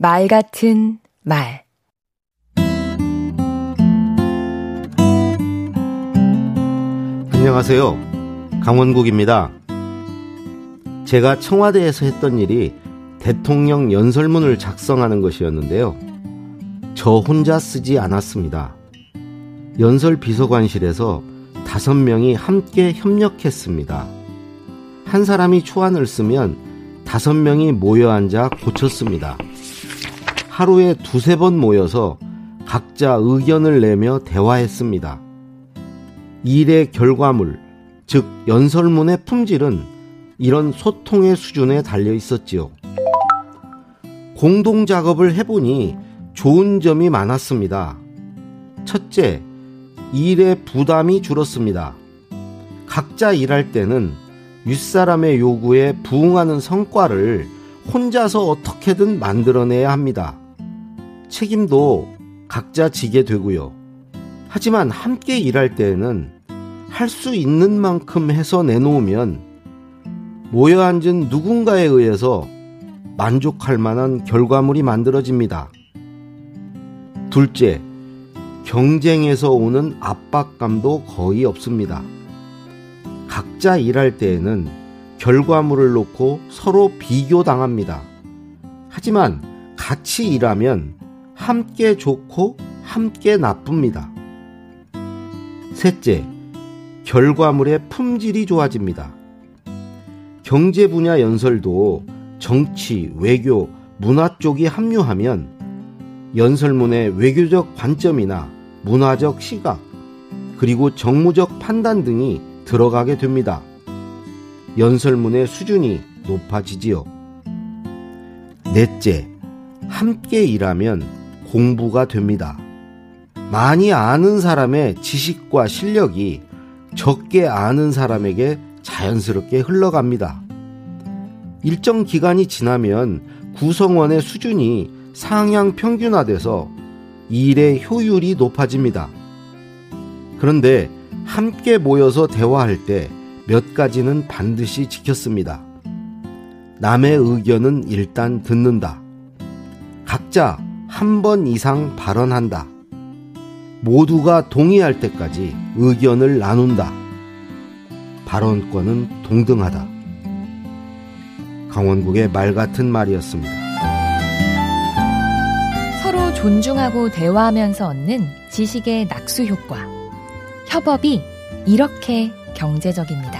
말 같은 말 안녕하세요. 강원국입니다. 제가 청와대에서 했던 일이 대통령 연설문을 작성하는 것이었는데요. 저 혼자 쓰지 않았습니다. 연설 비서관실에서 다섯 명이 함께 협력했습니다. 한 사람이 초안을 쓰면 다섯 명이 모여 앉아 고쳤습니다. 하루에 두세 번 모여서 각자 의견을 내며 대화했습니다. 일의 결과물, 즉 연설문의 품질은 이런 소통의 수준에 달려 있었지요. 공동 작업을 해보니 좋은 점이 많았습니다. 첫째, 일의 부담이 줄었습니다. 각자 일할 때는 윗사람의 요구에 부응하는 성과를 혼자서 어떻게든 만들어내야 합니다. 책임도 각자 지게 되고요. 하지만 함께 일할 때에는 할 수 있는 만큼 해서 내놓으면 모여 앉은 누군가에 의해서 만족할 만한 결과물이 만들어집니다. 둘째, 경쟁에서 오는 압박감도 거의 없습니다. 각자 일할 때에는 결과물을 놓고 서로 비교당합니다. 하지만 같이 일하면 함께 좋고 함께 나쁩니다. 셋째, 결과물의 품질이 좋아집니다. 경제 분야 연설도 정치, 외교, 문화 쪽이 합류하면 연설문의 외교적 관점이나 문화적 시각, 그리고 정무적 판단 등이 들어가게 됩니다. 연설문의 수준이 높아지지요. 넷째, 함께 일하면 공부가 됩니다. 많이 아는 사람의 지식과 실력이 적게 아는 사람에게 자연스럽게 흘러갑니다. 일정 기간이 지나면 구성원의 수준이 상향 평균화돼서 일의 효율이 높아집니다. 그런데 함께 모여서 대화할 때 몇 가지는 반드시 지켰습니다. 남의 의견은 일단 듣는다. 각자 한 번 이상 발언한다. 모두가 동의할 때까지 의견을 나눈다. 발언권은 동등하다. 강원국의 말 같은 말이었습니다. 서로 존중하고 대화하면서 얻는 지식의 낙수 효과. 협업이 이렇게 경제적입니다.